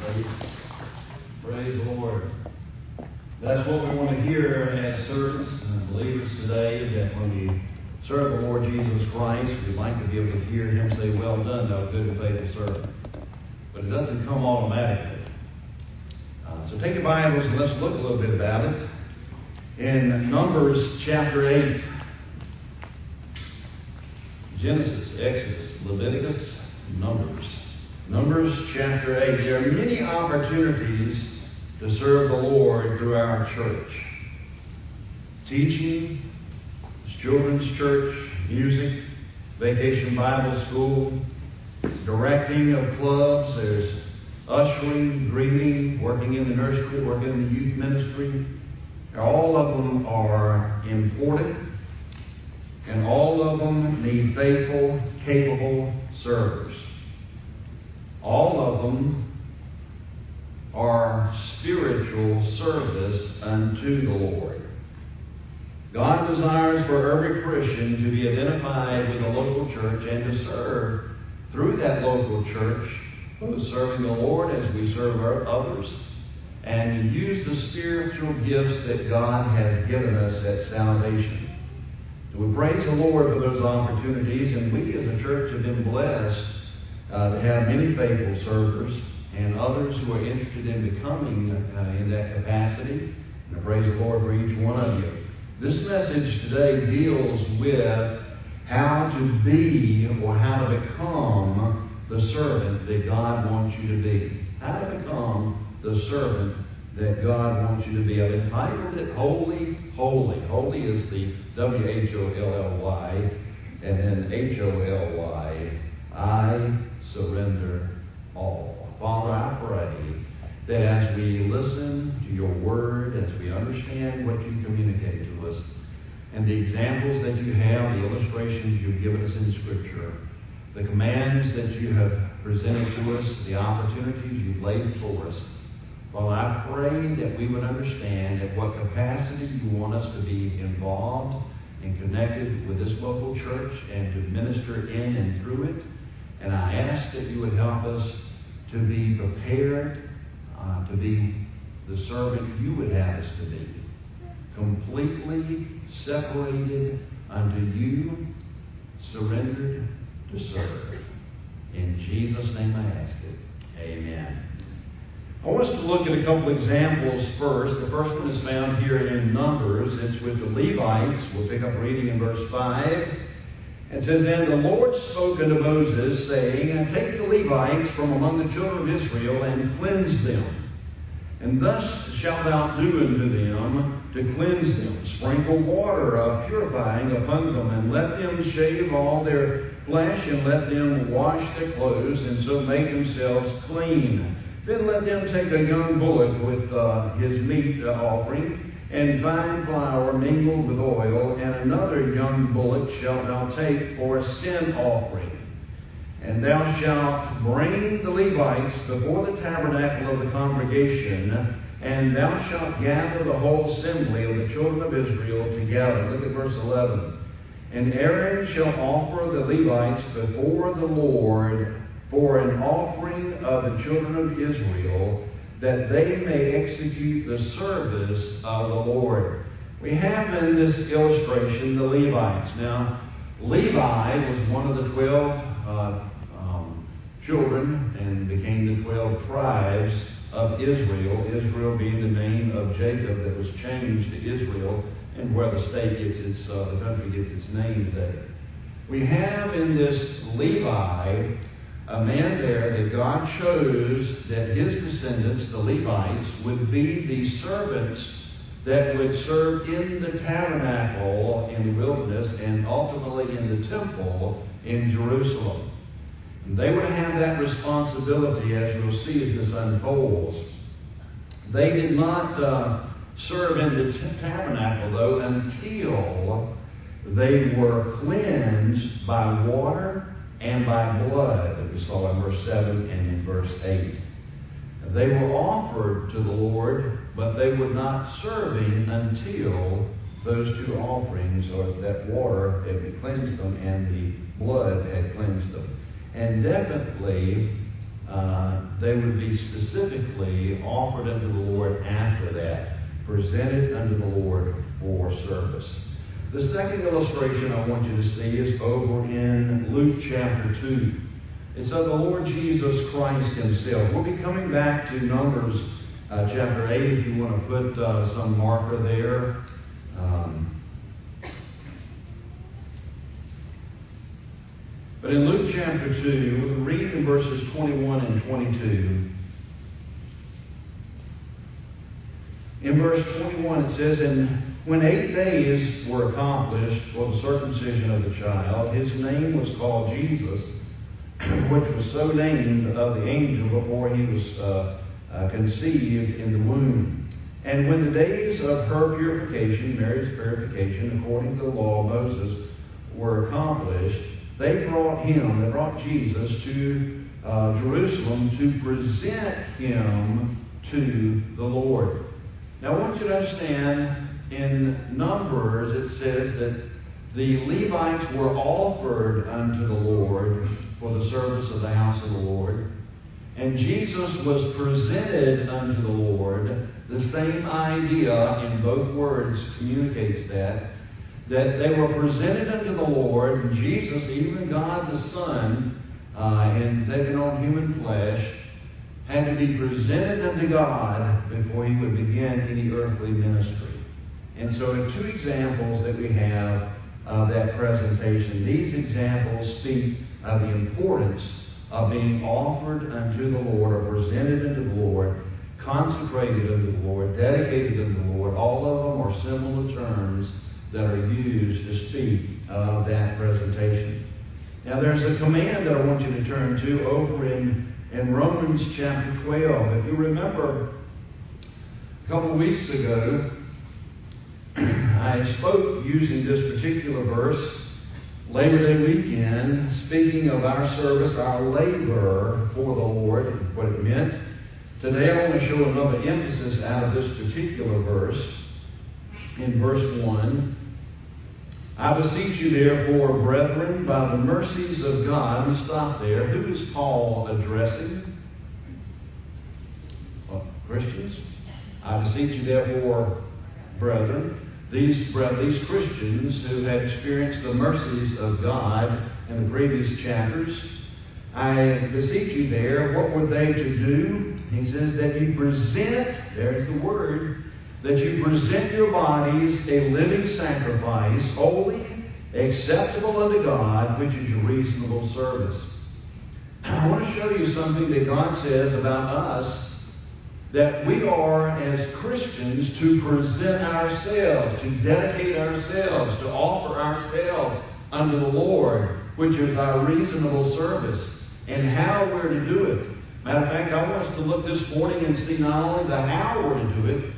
Praise, praise the Lord. That's what we want to hear as servants and believers today, that when we serve the Lord Jesus Christ, we'd like to be able to hear him say, Well done, thou good and faithful servant. But it doesn't come automatically. Uh, so take your Bibles and let's look a little bit about it. In Numbers chapter 8, Genesis, Exodus, Leviticus, Numbers. Numbers chapter 8. There are many opportunities to serve the Lord through our church. Teaching, children's church, music, vacation Bible school, directing of clubs, there's ushering, greeting, working in the nursery, working in the youth ministry. All of them are important, and all of them need faithful, capable servers all of them are spiritual service unto the Lord. God desires for every Christian to be identified with a local church and to serve through that local church, who is serving the Lord as we serve others, and use the spiritual gifts that God has given us at salvation. So we praise the Lord for those opportunities, and we as a church have been blessed uh, they have many faithful servers and others who are interested in becoming uh, in that capacity. And I praise the Lord for each one of you. This message today deals with how to be or how to become the servant that God wants you to be. How to become the servant that God wants you to be. I've entitled it Wholly, Holy. Wholly is the W H O L L Y and then H O L Y. I surrender all. Father, I pray that as we listen to your word, as we understand what you communicate to us, and the examples that you have, the illustrations you've given us in Scripture, the commands that you have presented to us, the opportunities you've laid before us, well, I pray that we would understand at what capacity you want us to be involved and connected with this local church and to minister in and through it. And I ask that you would help us to be prepared uh, to be the servant you would have us to be. Completely separated unto you, surrendered to serve. In Jesus' name I ask it. Amen. I want us to look at a couple examples first. The first one is found here in Numbers. It's with the Levites. We'll pick up reading in verse 5. It says, And the Lord spoke unto Moses, saying, take the Levites from among the children of Israel, and cleanse them. And thus shalt thou do unto them to cleanse them. Sprinkle water of purifying upon them, and let them shave all their flesh, and let them wash their clothes, and so make themselves clean. Then let them take a young bullock with uh, his meat offering, and fine flour mingled with oil, and another young bullock shalt thou take for a sin offering. And thou shalt bring the Levites before the tabernacle of the congregation, and thou shalt gather the whole assembly of the children of Israel together. Look at verse 11. And Aaron shall offer the Levites before the Lord for an offering of the children of Israel, that they may execute the service of the Lord. We have in this illustration the Levites. Now, Levi was one of the twelve uh, um, children and became the twelve tribes of Israel. Israel being the name of Jacob that was changed to Israel, and where the state gets its, uh, the country gets its name today. We have in this Levi a man there that God chose that his descendants, the Levites, would be the servants that would serve in the tabernacle in the wilderness and ultimately in the temple in Jerusalem. And they would have that responsibility, as you'll see as this unfolds. They did not uh, serve in the t- tabernacle, though, until they were cleansed by water and by blood we saw in verse 7 and in verse 8. They were offered to the Lord, but they were not serving until those two offerings, or that water had cleansed them and the blood had cleansed them. And definitely, uh, they would be specifically offered unto the Lord after that, presented unto the Lord for service. The second illustration I want you to see is over in Luke chapter 2. It's so the Lord Jesus Christ himself. We'll be coming back to Numbers uh, chapter 8 if you want to put uh, some marker there. Um, but in Luke chapter 2, we'll read in verses 21 and 22. In verse 21, it says, And when eight days were accomplished for the circumcision of the child, his name was called Jesus, which was so named of the angel before he was uh, uh, conceived in the womb. And when the days of her purification, Mary's purification, according to the law of Moses, were accomplished, they brought him, they brought Jesus to uh, Jerusalem to present him to the Lord. Now, I want you to understand in Numbers, it says that the Levites were offered unto the Lord for the service of the house of the Lord. And Jesus was presented unto the Lord. The same idea in both words communicates that. That they were presented unto the Lord, and Jesus, even God the Son, uh, in taking on human flesh, had to be presented unto God before he would begin any earthly ministry. And so, in two examples that we have of that presentation, these examples speak of the importance of being offered unto the Lord or presented unto the Lord, consecrated unto the Lord, dedicated unto the Lord. All of them are similar terms that are used to speak of that presentation. Now, there's a command that I want you to turn to over in, in Romans chapter 12. If you remember, a couple weeks ago, I spoke using this particular verse, Labor Day weekend, speaking of our service, our labor for the Lord, what it meant. Today I want to show another emphasis out of this particular verse in verse 1. I beseech you, therefore, brethren, by the mercies of God, stop there. Who is Paul addressing? Well, Christians. I beseech you, therefore, brethren, these, these Christians who had experienced the mercies of God in the previous chapters, I beseech you there, what were they to do? He says that you present, there's the word, that you present your bodies a living sacrifice, holy, acceptable unto God, which is your reasonable service. I want to show you something that God says about us that we are, as Christians, to present ourselves, to dedicate ourselves, to offer ourselves unto the Lord, which is our reasonable service, and how we're to do it. Matter of fact, I want us to look this morning and see not only the how we're to do it,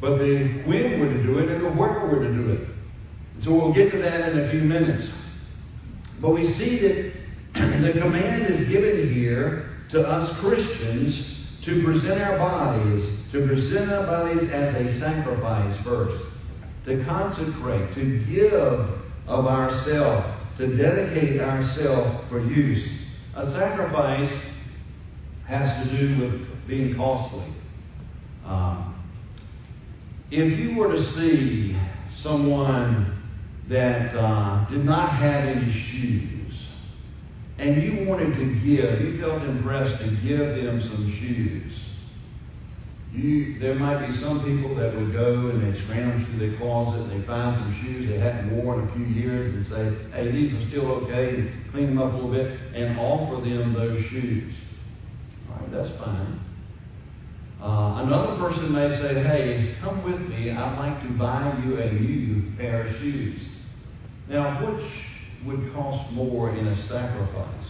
but the when we're to do it and the where we're to do it. So we'll get to that in a few minutes. But we see that the command is given here to us Christians to present our bodies, to present our bodies as a sacrifice first, to consecrate, to give of ourselves, to dedicate ourselves for use. A sacrifice has to do with being costly. Um, if you were to see someone that uh, did not have any shoes, and you wanted to give, you felt impressed to give them some shoes. You, there might be some people that would go and they'd scramble through their closet and they find some shoes they hadn't worn in a few years and say, hey, these are still okay, clean them up a little bit and offer them those shoes. All right, that's fine. Uh, another person may say, hey, come with me. I'd like to buy you a new pair of shoes. Now, which would cost more in a sacrifice?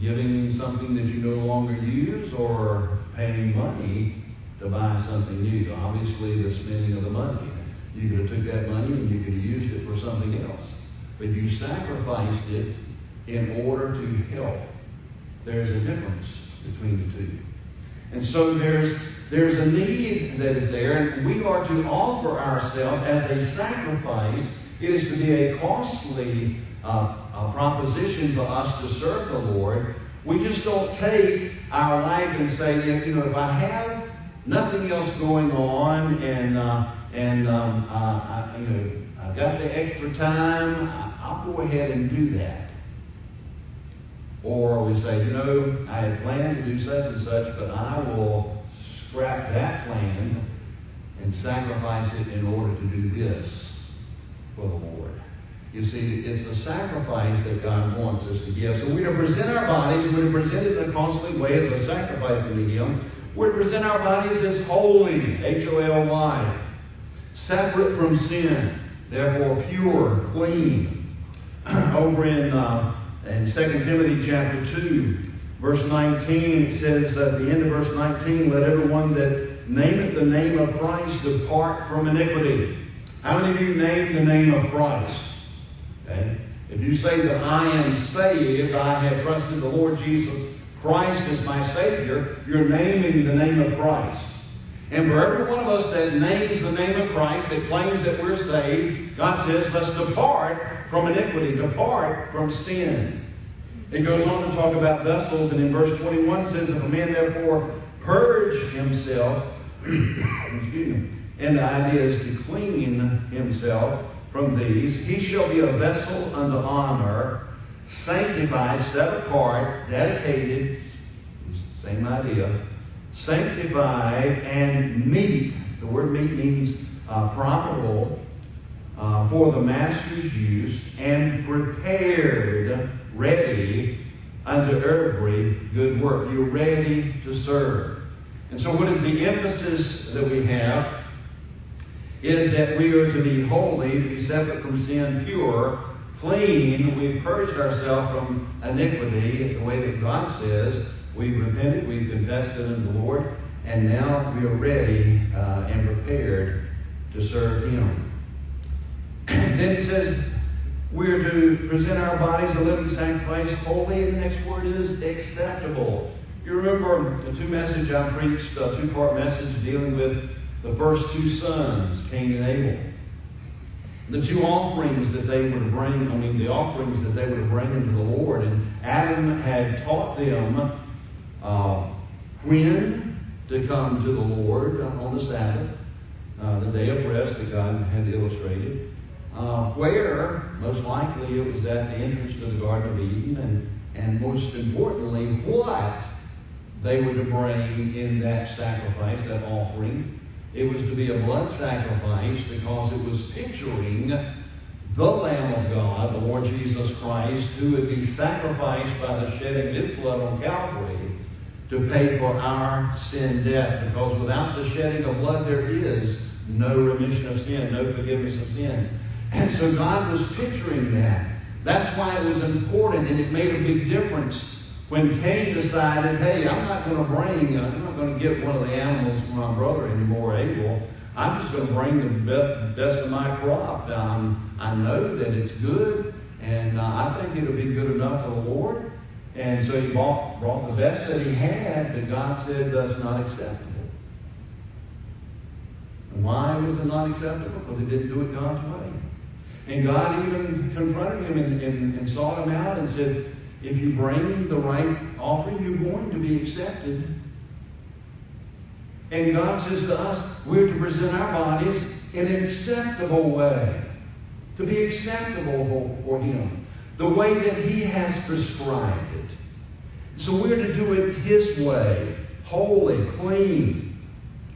Giving something that you no longer use or paying money to buy something new? Obviously, the spending of the money. You could have took that money and you could have used it for something else. But you sacrificed it in order to help. There's a difference between the two. And so there's, there's a need that is there, and we are to offer ourselves as a sacrifice. It is to be a costly uh, proposition for us to serve the Lord. We just don't take our life and say, you know, if I have nothing else going on and uh, and um, uh, I, you know, I've got the extra time, I'll go ahead and do that. Or we say, you know, I had planned to do such and such, but I will scrap that plan and sacrifice it in order to do this for the Lord. You see, it's the sacrifice that God wants us to give. So we're to present our bodies, we're to present it in a costly way as a sacrifice to Him. We're to present our bodies as holy, H O L Y, separate from sin, therefore pure, clean. Over in uh, in 2 Timothy chapter 2, verse 19, it says at the end of verse 19, let everyone that nameth the name of Christ depart from iniquity. How many of you name the name of Christ? Okay? If you say that I am saved, I have trusted the Lord Jesus Christ as my Savior, you're naming the name of Christ. And for every one of us that names the name of Christ, that claims that we're saved, God says, let's depart from iniquity, depart from sin. It goes on to talk about vessels, and in verse 21 says, If a man therefore purge himself, excuse me, and the idea is to clean himself from these, he shall be a vessel unto honor, sanctified, set apart, dedicated, same idea, sanctified and meet. The word meet means uh, profitable uh, for the master's use and prepared, ready unto every good work. You're ready to serve. And so, what is the emphasis that we have? Is that we are to be holy, to be separate from sin, pure, clean. We've purged ourselves from iniquity the way that God says. We've repented, we've confessed it unto the Lord, and now we are ready uh, and prepared to serve Him. then it says we're to present our bodies a living sacrifice, holy, and the next word is acceptable. You remember the two messages I preached, a two-part message dealing with the first two sons, Cain and Abel. The two offerings that they were to bring, I mean, the offerings that they were to bring into the Lord. And Adam had taught them uh, when to come to the Lord on the Sabbath, uh, the day of rest that God had illustrated. Uh, where, most likely, it was at the entrance to the Garden of Eden, and, and most importantly, what they were to bring in that sacrifice, that offering. It was to be a blood sacrifice because it was picturing the Lamb of God, the Lord Jesus Christ, who would be sacrificed by the shedding of his blood on Calvary to pay for our sin debt. Because without the shedding of blood, there is no remission of sin, no forgiveness of sin. And so God was picturing that. That's why it was important, and it made a big difference when Cain decided, hey, I'm not going to bring, uh, I'm not going to get one of the animals from my brother anymore, Abel. I'm just going to bring the best of my crop. Um, I know that it's good, and uh, I think it'll be good enough for the Lord. And so he bought, brought the best that he had but God said that's not acceptable. Why was it not acceptable? Because he didn't do it God's way. And God even confronted him and, and, and sought him out and said, if you bring the right offering, you're going to be accepted. And God says to us, we're to present our bodies in an acceptable way, to be acceptable for, Him, the way that He has prescribed it. So we're to do it His way, holy, clean,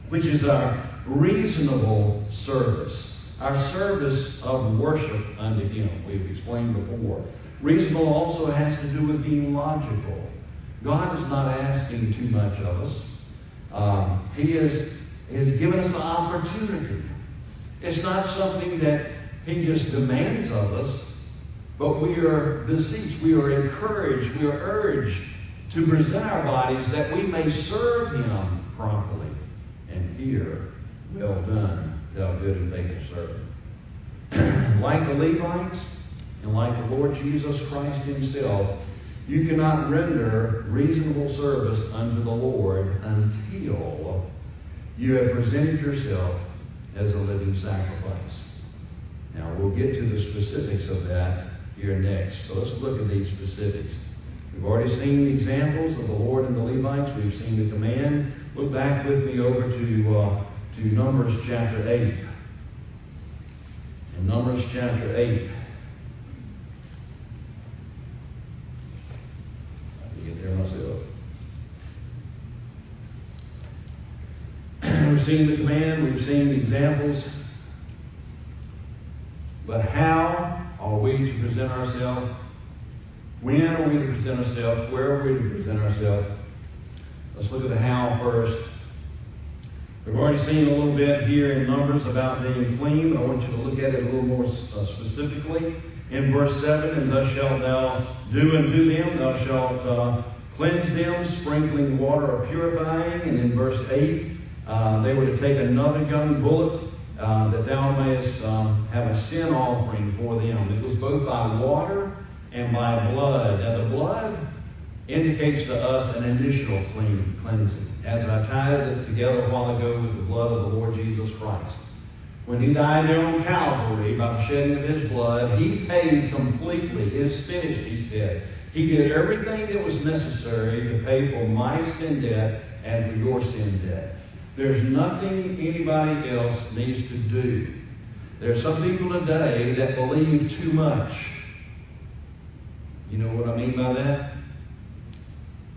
which is our reasonable service, our service of worship unto Him. We've explained before. Reasonable also has to do with being logical. God is not asking too much of us. Um, he has, has given us the opportunity. It's not something that He just demands of us, but we are beseeched, we are encouraged, we are urged to present our bodies that we may serve Him properly and hear, well done, thou good and faithful servant. like the Levites, and like the Lord Jesus Christ Himself, you cannot render reasonable service unto the Lord until you have presented yourself as a living sacrifice. Now, we'll get to the specifics of that here next. So let's look at these specifics. We've already seen the examples of the Lord and the Levites. We've seen the command. Look back with me over to, uh, to Numbers chapter 8. In Numbers chapter 8. get there myself. We've seen the command, we've seen the examples. But how are we to present ourselves? When are we to present ourselves? Where are we to present ourselves? Let's look at the how first. We've already seen a little bit here in Numbers about being clean, but I want you to look at it a little more uh, specifically. In verse 7, and thus shalt thou do unto them, thou shalt uh, cleanse them, sprinkling water of purifying. And in verse 8, uh, they were to take another young bullock uh, that thou mayest um, have a sin offering for them. It was both by water and by blood. Now, the blood indicates to us an initial clean, cleansing. As I tied it together a while ago with the blood of the Lord Jesus Christ. When he died there on Calvary by the shedding of his blood, he paid completely. It's finished, he said. He did everything that was necessary to pay for my sin debt and for your sin debt. There's nothing anybody else needs to do. There are some people today that believe too much. You know what I mean by that?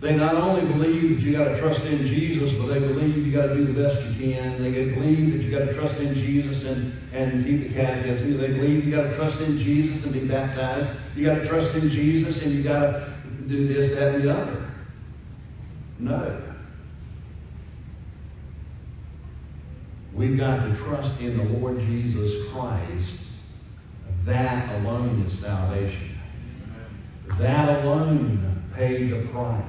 They not only believe that you got to trust in Jesus, but they believe you got to do the best you can. They believe that you got to trust in Jesus and, and keep the catechism. They believe you got to trust in Jesus and be baptized. You got to trust in Jesus and you got to do this, that, and the other. No. We've got to trust in the Lord Jesus Christ. That alone is salvation. That alone paid the price.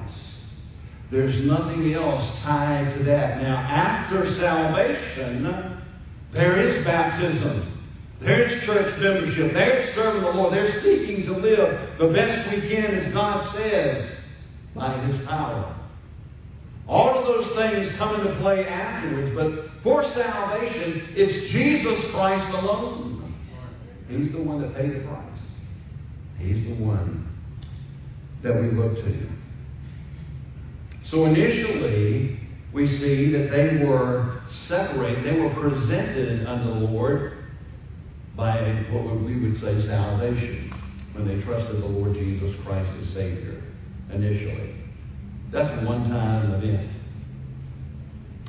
There's nothing else tied to that. Now, after salvation, there is baptism. There's church membership. There's serving the Lord. There's seeking to live the best we can as God says by His power. All of those things come into play afterwards, but for salvation, it's Jesus Christ alone. He's the one that paid the price. He's the one that we look to. So initially, we see that they were separated, they were presented unto the Lord by what we would say salvation when they trusted the Lord Jesus Christ as Savior initially. That's a one time event.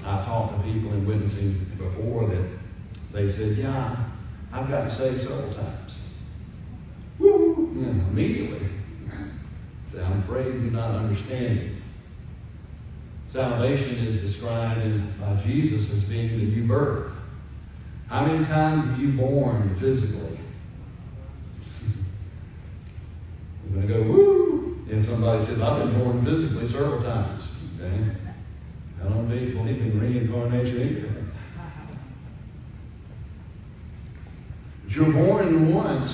I talked to people in witnessing before that they said, Yeah, I've gotten saved several times. Woo! Immediately. Say, I'm afraid you're not understanding. Salvation is described in, by Jesus as being the new birth. How many times have you born physically? You're going to go, woo! If somebody says, I've been born physically several times. Okay? I don't believe in reincarnation either. You're born once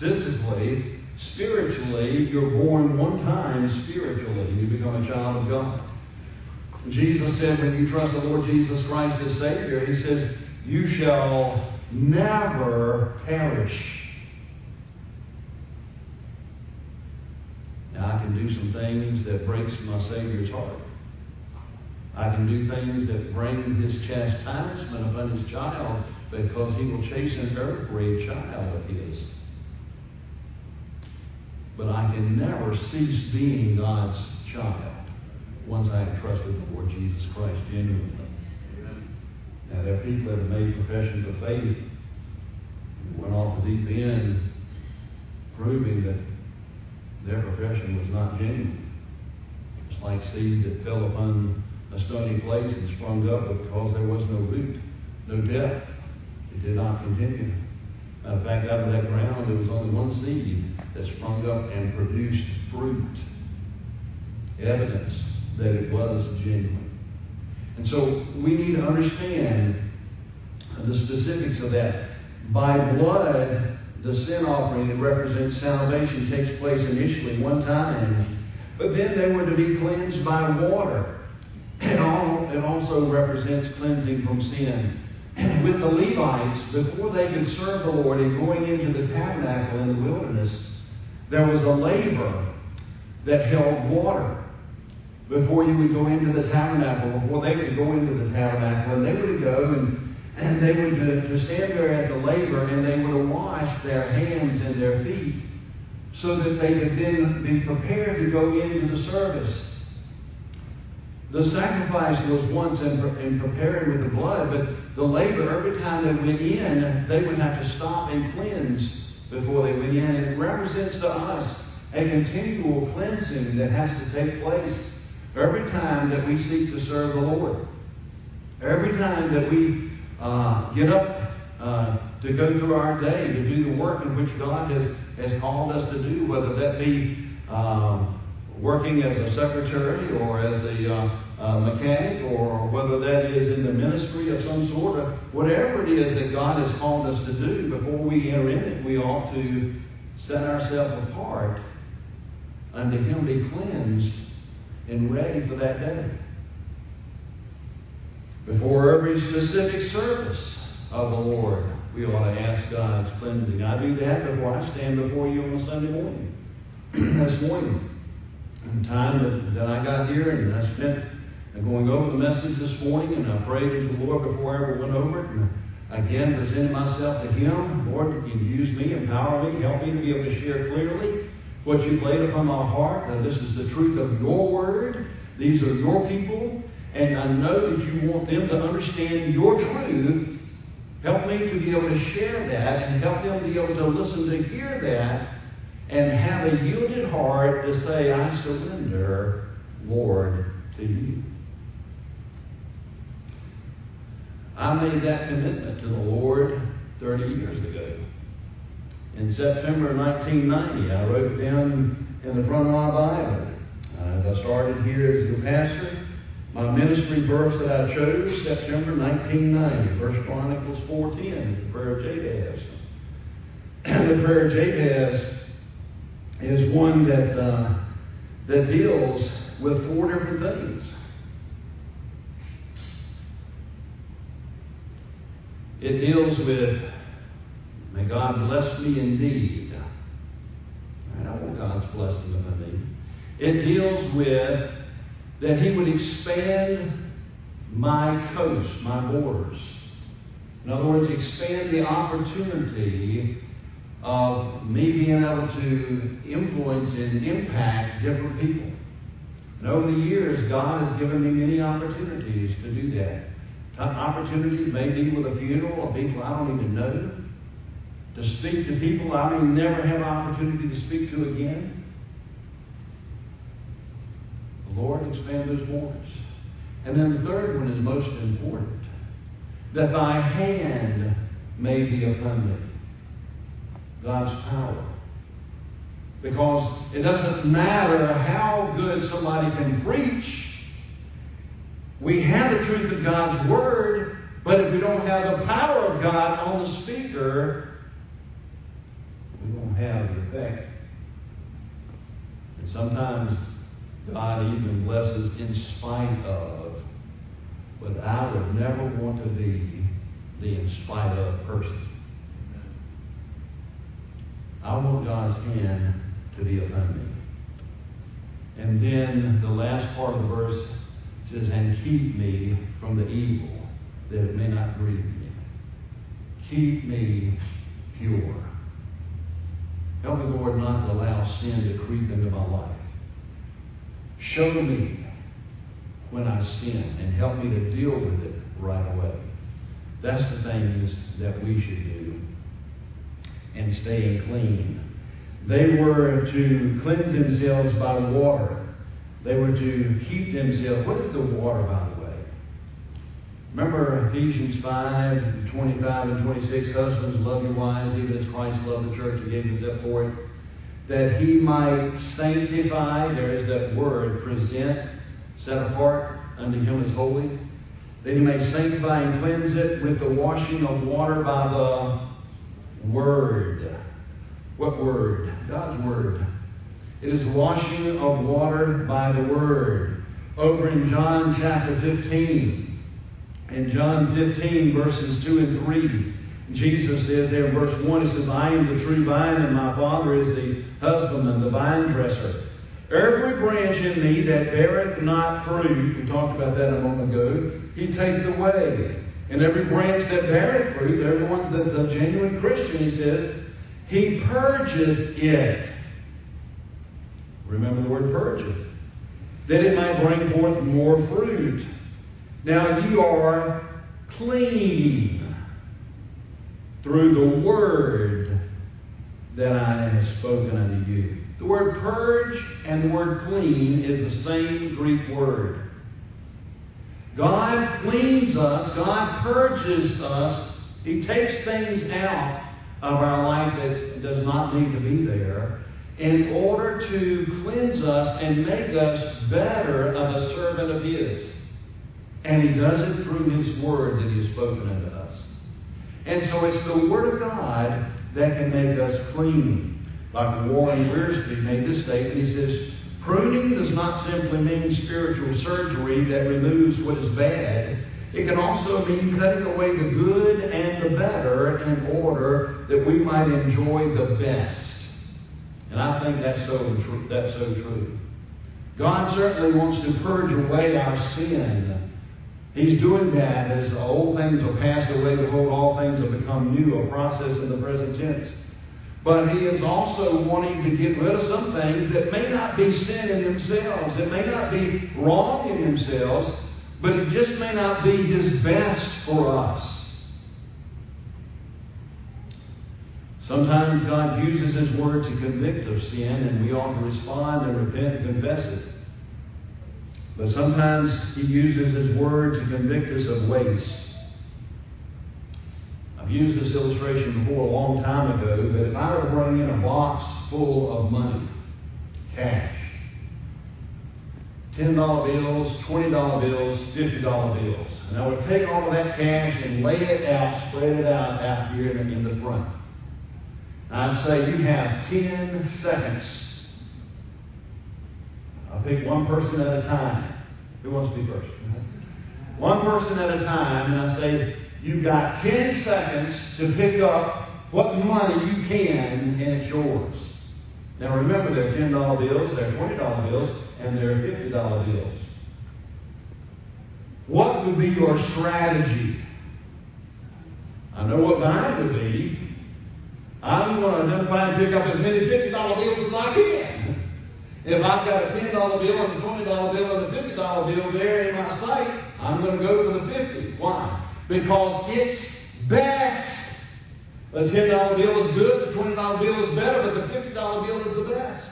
physically, spiritually, you're born one time spiritually. You become a child of God. Jesus said, when you trust the Lord Jesus Christ as Savior, He says, you shall never perish. Now, I can do some things that breaks my Savior's heart. I can do things that bring his chastisement upon his child because he will chasten every child of his. But I can never cease being God's child once I have trusted the Lord Jesus Christ genuinely. Now, there are people that have made professions of faith went off the deep end, proving that their profession was not genuine. It's like seed that fell upon a stony place and sprung up because there was no root, no depth. It did not continue. In fact, out of that ground, there was only one seed that sprung up and produced fruit. Evidence that it was genuine. And so we need to understand the specifics of that. By blood, the sin offering that represents salvation takes place initially one time, but then they were to be cleansed by water. It, all, it also represents cleansing from sin. With the Levites, before they could serve the Lord in going into the tabernacle in the wilderness, there was a laver that held water before you would go into the tabernacle, before they could go into the tabernacle, and they would go and, and they would to, to stand there the and they would wash their hands and their feet so that they could then be prepared to go into the service. The sacrifice was once in, in preparing with the blood, but the laver, every time they went in, they would have to stop and cleanse before they went in. It represents to us a continual cleansing that has to take place every time that we seek to serve the Lord. Every time that we uh, get up uh, to go through our day, to do the work in which God has, has called us to do, whether that be um, working as a secretary or as a uh, uh, mechanic or whether that is in the ministry of some sort of whatever it is that God has called us to do, before we enter in it, we ought to set ourselves apart unto Him be cleansed and ready for that day. Before every specific service of the Lord, we ought to ask God's cleansing. I do that before I stand before you on a Sunday morning. this morning, in the time that, that I got here, and I spent going over the message this morning, and I prayed to the Lord before I ever went over it, and again presented myself to Him. Lord, you use me, empower me, help me to be able to share clearly what you've laid upon my heart. Now, this is the truth of your word. These are your people. And I know that you want them to understand your truth. Help me to be able to share that and help them be able to listen to hear that and have a yielded heart to say, I surrender, Lord, to you. I made that commitment to the Lord 30 years ago. in September 1990. I wrote down in the front of my Bible. Uh, as I started here as your pastor, my ministry verse that I chose, September 1990, 1 Chronicles 4.10 is the prayer of Jabez. the prayer of Jabez is one that, uh, that deals with four different things. It deals with, may God bless me indeed. I want God's blessing upon me. It deals with that He would expand my coast, my borders. In other words, expand the opportunity of me being able to influence and impact different people. And over the years, God has given me many opportunities to do that. Opportunities may be with a funeral of people I don't even know, to speak to people I may never have opportunity to speak to again. Lord expand those borders. And then the third one is most important that thy hand may be upon me. God's power. Because it doesn't matter how good somebody can preach, we have the truth of God's Word, but if we don't have the power of God on the speaker, we won't have the effect. And sometimes God even blesses in spite of, but I would never want to be the in spite of person. I want God's hand to be upon me. And then the last part of the verse says, And keep me from the evil, that it may not grieve me. Keep me pure. Help me, Lord, not to allow sin to creep into my life. Show me when I sin and help me to deal with it right away. That's the things that we should do and staying clean. They were to cleanse themselves by water. They were to keep themselves. What is the water, by the way? Remember Ephesians 5 25 and 26 Husbands, love your wives, even as Christ loved the church and gave himself for it, that he might sanctify, there is that word, present, set apart unto him as holy, that he may sanctify and cleanse it with the washing of water by the word. What word? God's word. It is washing of water by the word. Over in John chapter 15, in John 15, verses 2 and 3, Jesus says there in verse 1, He says, I am the true vine, and my Father is the husbandman, the vine dresser. Every branch in me that beareth not fruit, we talked about that a moment ago, He takes away. And every branch that beareth fruit, everyone that's a genuine Christian, He says, He purgeth it. Remember the word purgeth. That it might bring forth more fruit. Now you are clean through the word that I have spoken unto you. The word purge and the word clean is the same Greek word. God cleans us, God purges us, He takes things out of our life that does not need to be there in order to cleanse us and make us better of a servant of His. And He does it through His Word that He has spoken unto us. And so it's the Word of God that can make us clean. Like Warren Wiersbe made this statement, he says, Pruning does not simply mean spiritual surgery that removes what is bad. It can also mean cutting away the good and the better in order that we might enjoy the best. And I think that's so, that's so true. God certainly wants to purge away our sin He's doing that as old things are passed away, behold, all things have become new, a process in the present tense. But he is also wanting to get rid of some things that may not be sin in themselves, that may not be wrong in themselves, but it just may not be his best for us. Sometimes God uses his word to convict of sin, and we ought to respond and repent and confess it. But sometimes he uses his word to convict us of waste. I've used this illustration before a long time ago, but if I were to bring in a box full of money, cash, $10 bills, $20 bills, $50 bills. And I would take all of that cash and lay it out, spread it out out here in the front. I'd say you have 10 seconds. I'll pick one person at a time. Who wants to be first? One person at a time, and I say, you've got 10 seconds to pick up what money you can, and it's yours. Now remember, there are $10 bills, there are $20 bills, and there are $50 bills. What would be your strategy? I know what mine would be. I'm going to identify and pick up as many $50 bills as I can. If I've got a $10 bill and a $20 bill and a $50 bill there in my sight, I'm going to go for the 50. Why? Because it's best. The $10 bill is good, the $20 bill is better, but the $50 bill is the best.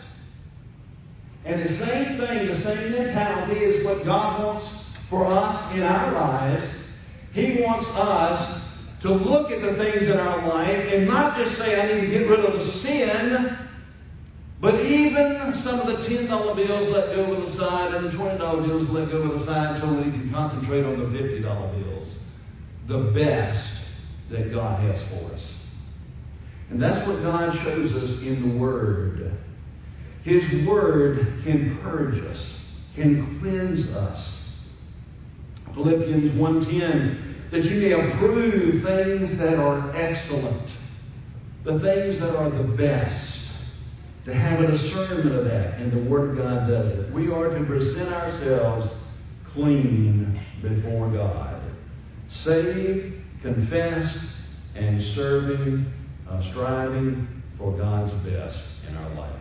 And the same thing, the same mentality is what God wants for us in our lives. He wants us to look at the things in our life and not just say, I need to get rid of the sin, but even some of the $10 bills let go to the side and the $20 bills let go to the side so that he can concentrate on the $50 bills. The best that God has for us. And that's what God shows us in the Word. His Word can purge us, can cleanse us. Philippians 1.10, that you may approve things that are excellent, the things that are the best, to have a discernment of that, and the Word of God does it. We are to present ourselves clean before God, saved, confessed, and serving, uh, striving for God's best in our life.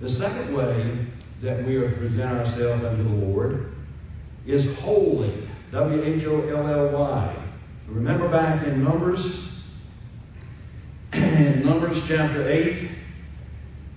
The second way that we are to present ourselves unto the Lord is holy. W H O L L Y. Remember back in Numbers, in Numbers chapter 8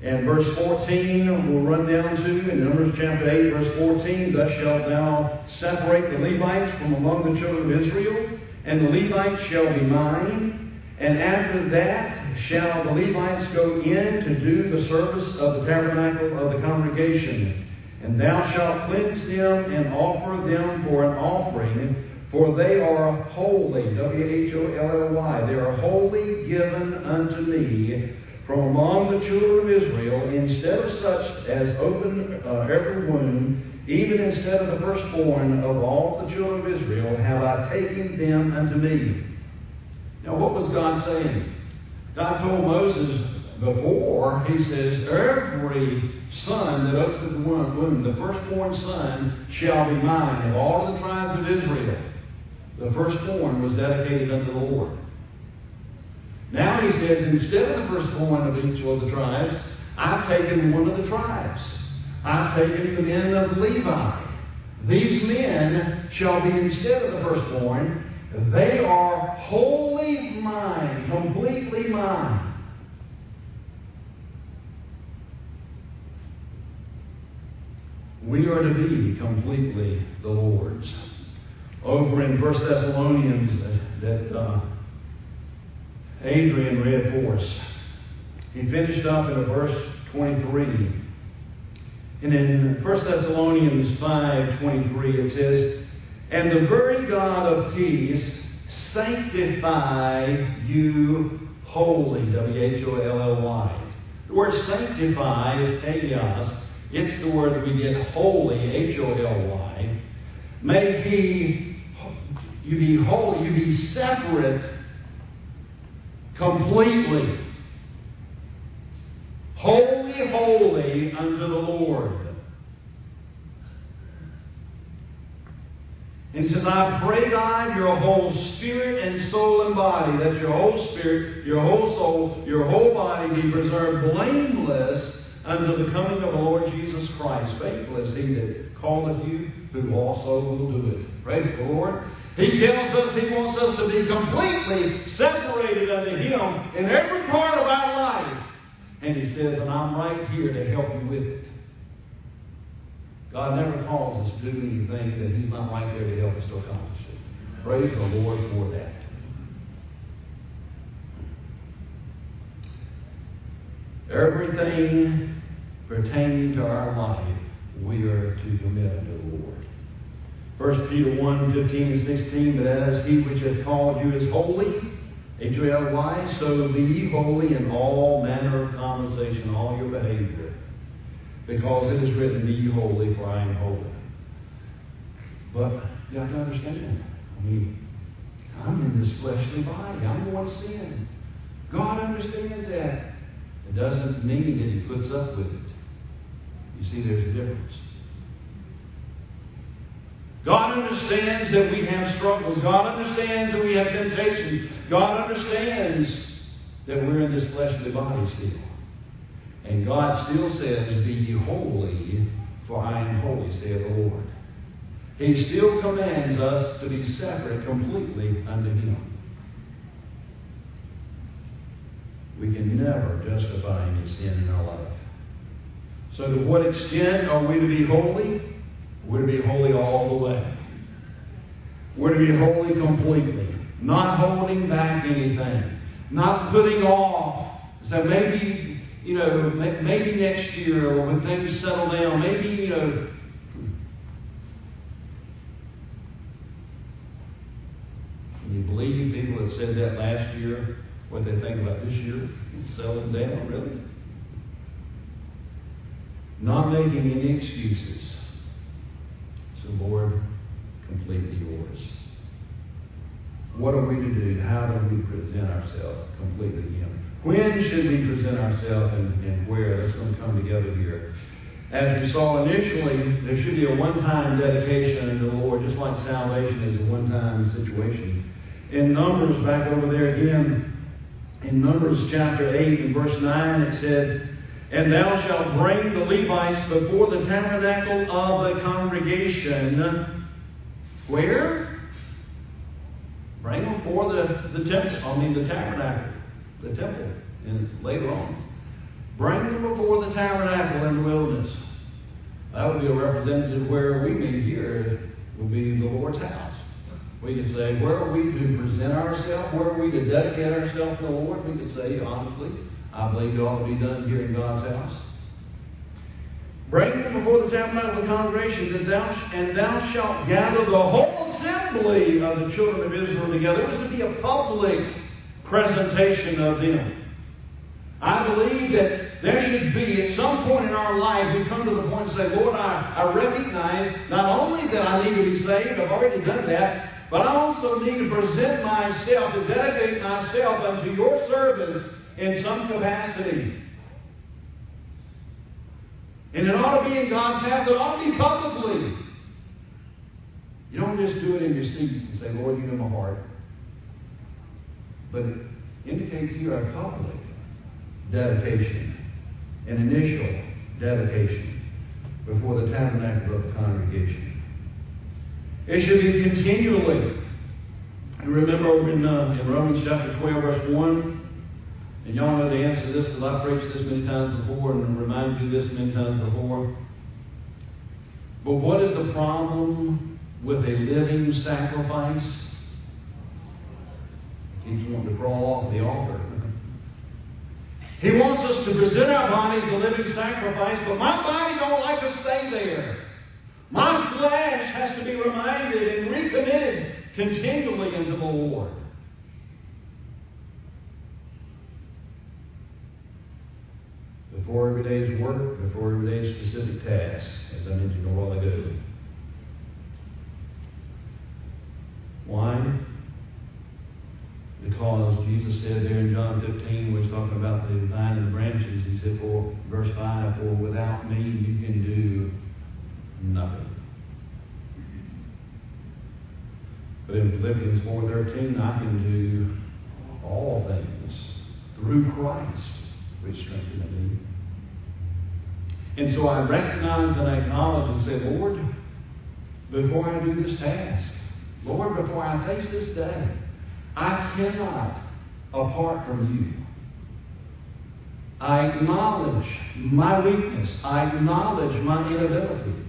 and verse 14, we'll run down to, in Numbers chapter 8, verse 14, Thus shalt thou separate the Levites from among the children of Israel, and the Levites shall be mine. And after that shall the Levites go in to do the service of the tabernacle of the congregation. And thou shalt cleanse them and offer them for an offering, for they are holy. W H O L L Y. They are wholly given unto me from among the children of Israel, instead of such as open uh, every womb, even instead of the firstborn of all the children of Israel, have I taken them unto me. Now, what was God saying? God told Moses before, He says, Every son that opens the womb, the firstborn son, shall be mine. Of all the tribes of Israel, the firstborn was dedicated unto the Lord. Now he says, instead of the firstborn of each of the tribes, I've taken one of the tribes. I've taken the men of Levi. These men shall be instead of the firstborn. They are wholly mine, completely mine. We are to be completely the Lord's. Over in 1 Thessalonians, that uh, Adrian read for us. He finished up in verse 23. And in 1 Thessalonians 5.23 it says, And the very God of peace sanctify you wholly. W-H-O-L-L-Y. The word sanctify is hagios. It's the word we get holy, H-O-L-Y. May he, you be holy, you be separate completely. Holy, holy unto the Lord. And says, I pray God your whole spirit and soul and body, that your whole spirit, your whole soul, your whole body be preserved blameless unto the coming of the Lord Jesus Christ. Faithful is he that calleth you, who also will do it. Praise the Lord. He tells us He wants us to be completely separated unto Him in every part of our life. And He says, and I'm right here to help you with it. God never calls us to do anything that He's not right there to help us to accomplish it. Praise the Lord for that. Everything pertaining to our life, we are to commit unto the Lord. 1 Peter 1 15 and 16, but as he which hath called you is holy, H-O-L-Y, so be holy in all manner of conversation, all your behavior. Because it is written, Be holy, for I am holy. But you have to understand, I mean, I'm in this fleshly body. I'm to sin. God understands that. It doesn't mean that He puts up with it. You see, there's a difference. God understands that we have struggles. God understands that we have temptations. God understands that we're in this fleshly body still. And God still says, Be ye holy, for I am holy, saith the Lord. He still commands us to be separate completely unto Him. We can never justify any sin in our life. So, to what extent are we to be holy? We're to be holy all the way. We're to be holy completely, not holding back anything, not putting off. So maybe, you know, maybe next year or when things settle down, maybe, you know, Can you believe people that said that last year, what they think about this year? Settling down, really? Not making any excuses. So, Lord, completely yours. What are we to do? How do we present ourselves completely to Him? When should we present ourselves and, and where? That's going to come together here. As we saw initially, there should be a one time dedication to the Lord, just like salvation is a one time situation. In Numbers, back over there again, in Numbers chapter 8 and verse 9, it said, And thou shalt bring the Levites before the tabernacle of the congregation. Where? Bring them before the, the temple, I mean the tabernacle, the temple, and later on. Bring them before the tabernacle in the wilderness. That would be a representative where we meet here would be the Lord's house. We could say, where are we to present ourselves? Where are we to dedicate ourselves to the Lord? We could say, honestly, I believe it ought to be done here in God's house. Bring them before the tabernacle of the congregation, and thou, and thou shalt gather the whole assembly of the children of Israel together. It was to be a public presentation of them. I believe that there should be, at some point in our life, we come to the point and say, Lord, I, I recognize not only that I need to be saved, I've already done that, but I also need to present myself, to dedicate myself unto your service in some capacity. And it ought to be in God's house. It ought to be publicly. You don't just do it in your seat and say, Lord, you know my heart. But it indicates here a public dedication, an initial dedication before the tabernacle of the congregation. It should be continually. You remember in, uh, in Romans chapter 12, verse 1, and y'all know the answer to this because I've preached this many times before and reminded you this many times before. But what is the problem with a living sacrifice? He's wanting to crawl off the altar. He wants us to present our bodies a living sacrifice, but my body don't like to stay there. My flesh has to be reminded and recommitted continually into the Lord. Before every day's work, before every day's specific task, as I mentioned a while ago. Why? Because Jesus said there in John 15, when he's talking about the vine and the branches, he said, for verse 5, for without me you can do nothing. But in Philippians 4.13, I can do all things through Christ, which strengthens me. And so I recognize and acknowledge and say, Lord, before I do this task, Lord, before I face this day, I cannot apart from you. I acknowledge my weakness. I acknowledge my inability.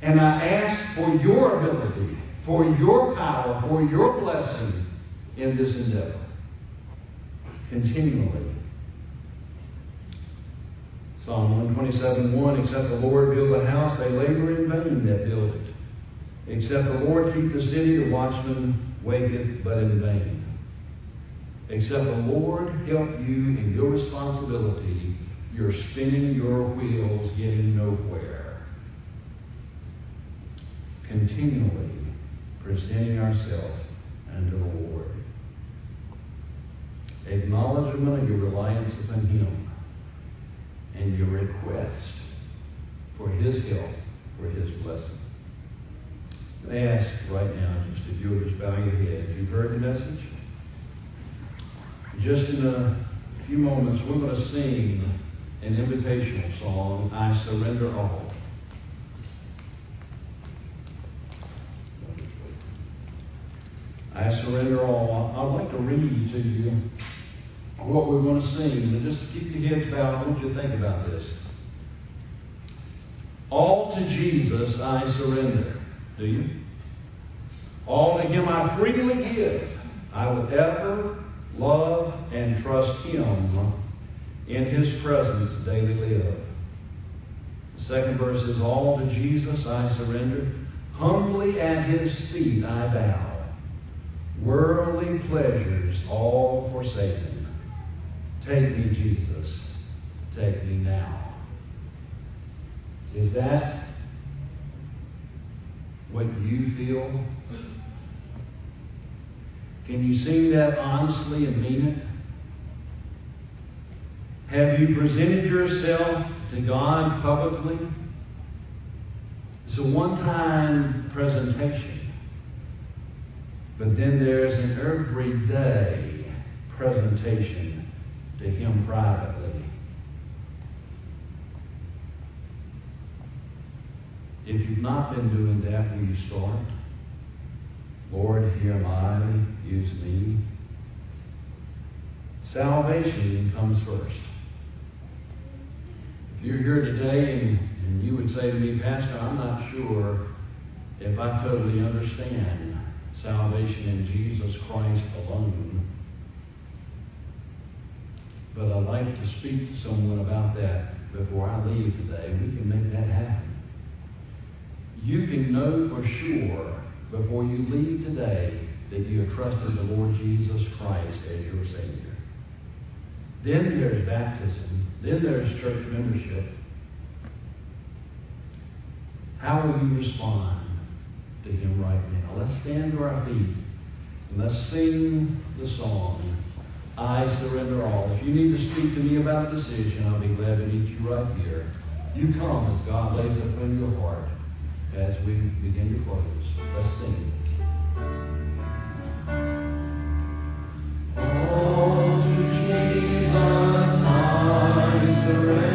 And I ask for your ability, for your power, for your blessing in this endeavor. Continually. Psalm 127 1 Except the Lord build a house, they labor in vain that build it. Except the Lord keep the city, the watchman waketh but in vain. Except the Lord help you in your responsibility, you're spinning your wheels getting nowhere. Continually presenting ourselves unto the Lord. Acknowledgement of your reliance upon Him and your request for His help, for His blessing. I ask right now, just if you would just bow your head, if you've heard the message, just in a few moments, we're going to sing an invitational song, I Surrender All. I surrender all. I'd like to read to you what we're going to sing. And just keep your heads bowed. I want you to think about this. All to Jesus I surrender. Do you? All to Him I freely give. I will ever love and trust Him in His presence daily live. The second verse is All to Jesus I surrender. Humbly at His feet I bow. Worldly pleasures all forsaken. Take me, Jesus. Take me now. Is that what you feel? Can you say that honestly and mean it? Have you presented yourself to God publicly? It's a one time presentation. But then there's an everyday presentation to Him privately. If you've not been doing that, will you start? Lord, here am I, use me. Salvation comes first. If you're here today and, and you would say to me, Pastor, I'm not sure if I totally understand salvation in Jesus Christ alone. But I'd like to speak to someone about that before I leave today. We can make that happen. You can know for sure before you leave today that you have trusted the Lord Jesus Christ as your Savior. Then there's baptism. Then there's church membership. How will you respond? to Him right now. Let's stand to our feet and let's sing the song, I Surrender All. If you need to speak to me about a decision, I'll be glad to meet you right here. You come as God lays upon your heart as we begin to close. Let's sing. All to Jesus I surrender.